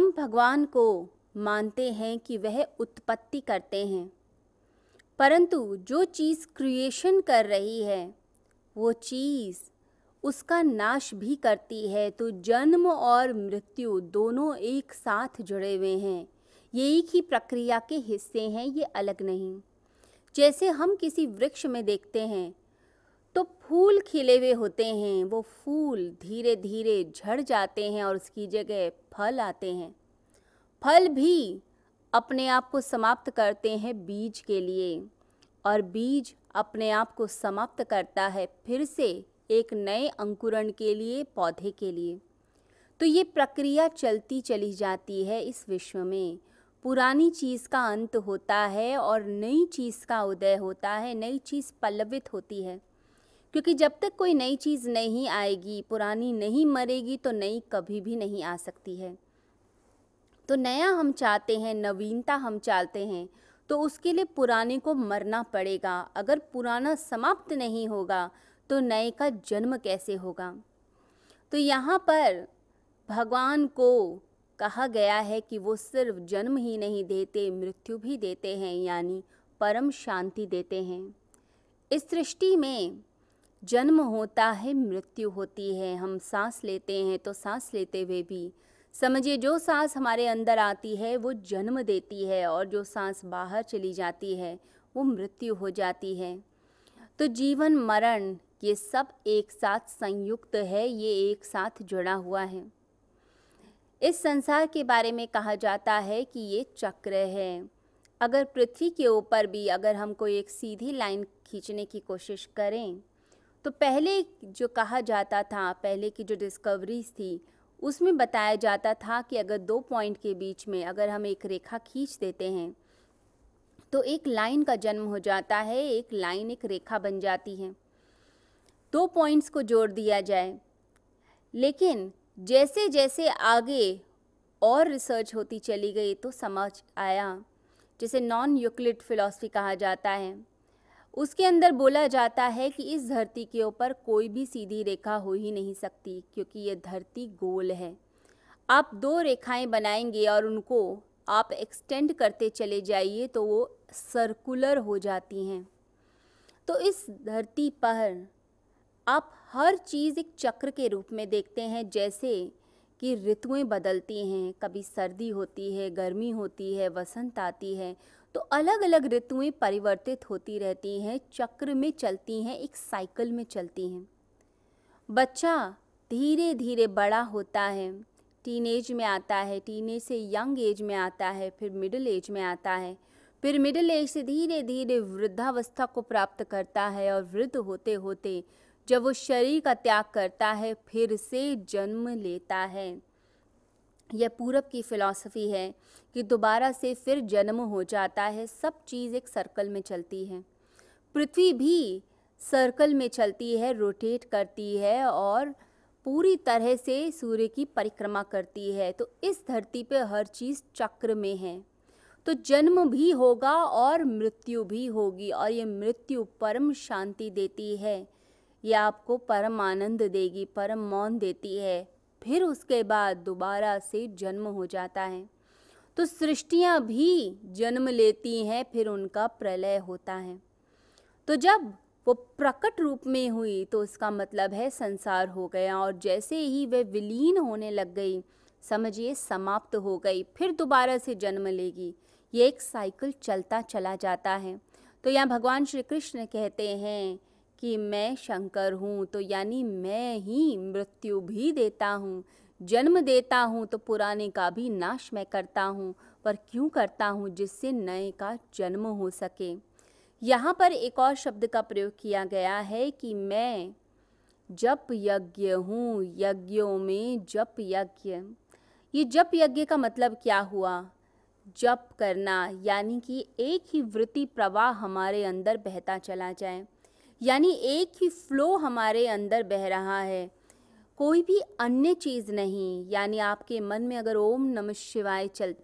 भगवान को मानते हैं कि वह उत्पत्ति करते हैं। परंतु जो चीज़ क्रिएशन कर रही है, वो चीज़ उसका नाश भी करती है। तो जन्म और मृत्यु दोनों एक साथ जुड़े हुए हैं। ये एक ही प्रक्रिया के हिस्से हैं, ये अलग नहीं। जैसे हम किसी वृक्ष में देखते हैं तो फूल खिले हुए होते हैं, वो फूल धीरे धीरे झड़ जाते हैं और उसकी जगह फल आते हैं। फल भी अपने आप को समाप्त करते हैं बीज के लिए और बीज अपने आप को समाप्त करता है फिर से एक नए अंकुरण के लिए, पौधे के लिए। तो ये प्रक्रिया चलती चली जाती है इस विश्व में। पुरानी चीज़ का अंत होता है और नई चीज़ का उदय होता है, नई चीज़ पल्लवित होती है। क्योंकि जब तक कोई नई चीज़ नहीं आएगी, पुरानी नहीं मरेगी तो नई कभी भी नहीं आ सकती है। तो नया हम चाहते हैं, नवीनता हम चाहते हैं तो उसके लिए पुराने को मरना पड़ेगा। अगर पुराना समाप्त नहीं होगा तो नए का जन्म कैसे होगा? तो यहाँ पर भगवान को कहा गया है कि वो सिर्फ़ जन्म ही नहीं देते, मृत्यु भी देते हैं, यानी परम शांति देते हैं। इस सृष्टि में जन्म होता है, मृत्यु होती है, हम सांस लेते हैं तो सांस लेते हुए भी। समझिए, जो सांस हमारे अंदर आती है, वो जन्म देती है और जो सांस बाहर चली जाती है, वो मृत्यु हो जाती है। तो जीवन, मरण, ये सब एक साथ संयुक्त है, ये एक साथ जुड़ा हुआ है। इस संसार के बारे में कहा जाता है कि ये चक्र है। अगर पृथ्वी के ऊपर भी अगर हम कोई एक सीधी लाइन खींचने की कोशिश करें तो पहले जो कहा जाता था, पहले की जो डिस्कवरीज थी, उसमें बताया जाता था कि अगर दो पॉइंट के बीच में अगर हम एक रेखा खींच देते हैं तो एक लाइन का जन्म हो जाता है, एक लाइन एक रेखा बन जाती है। दो पॉइंट्स को जोड़ दिया जाए। लेकिन जैसे जैसे आगे और रिसर्च होती चली गई तो समझ आया, जिसे नॉन यूक्लिड फिलॉसफी कहा जाता है। उसके अंदर बोला जाता है कि इस धरती के ऊपर कोई भी सीधी रेखा हो ही नहीं सकती, क्योंकि ये धरती गोल है। आप दो रेखाएँ बनाएँगे और उनको आप एक्सटेंड करते चले जाइए तो वो सर्कुलर हो जाती हैं। तो इस धरती पर आप हर चीज़ एक चक्र के रूप में देखते हैं, जैसे कि ऋतुएँ बदलती हैं, कभी सर्दी होती है, गर्मी होती है, वसंत आती है तो अलग अलग ऋतुएँ परिवर्तित होती रहती हैं, चक्र में चलती हैं, एक साइकिल में चलती हैं। बच्चा धीरे धीरे बड़ा होता है टीन एज में आता है टीन एज से यंग एज में आता है, फिर मिडिल एज में आता है, फिर मिडिल एज से धीरे धीरे वृद्धावस्था को प्राप्त करता है और वृद्ध होते होते जब वो शरीर का त्याग करता है, फिर से जन्म लेता है। यह पूरब की फ़िलॉसफ़ी है कि दोबारा से फिर जन्म हो जाता है, सब चीज़ एक सर्कल में चलती है। पृथ्वी भी सर्कल में चलती है रोटेट करती है और पूरी तरह से सूर्य की परिक्रमा करती है। तो इस धरती पे हर चीज़ चक्र में है। तो जन्म भी होगा और मृत्यु भी होगी और ये मृत्यु परम शांति देती है। ये आपको परम आनंद देगी, परम मौन देती है। फिर उसके बाद दोबारा से जन्म हो जाता है। तो सृष्टियाँ भी जन्म लेती हैं, फिर उनका प्रलय होता है। तो जब वो प्रकट रूप में हुई तो उसका मतलब है संसार हो गया और जैसे ही वह विलीन होने लग गई, समझिए समाप्त हो गई, फिर दोबारा से जन्म लेगी। ये एक साइकिल चलता चला जाता है। तो यहाँ भगवान श्री कृष्ण कहते हैं कि मैं शंकर हूँ तो यानी मैं ही मृत्यु भी देता हूँ। जन्म देता हूँ तो पुराने का भी नाश मैं करता हूँ। पर क्यों करता हूँ, जिससे नए का जन्म हो सके? यहाँ पर एक और शब्द का प्रयोग किया गया है कि मैं जप यज्ञ हूँ, यज्ञों में जप यज्ञ। ये जप यज्ञ का मतलब क्या हुआ? जप करना, यानी कि एक ही वृत्ति प्रवाह हमारे अंदर बहता चला जाए। यानी एक ही फ्लो हमारे अंदर बह रहा है। कोई भी अन्य चीज़ नहीं, यानी आपके मन में अगर ओम नमः शिवाय चल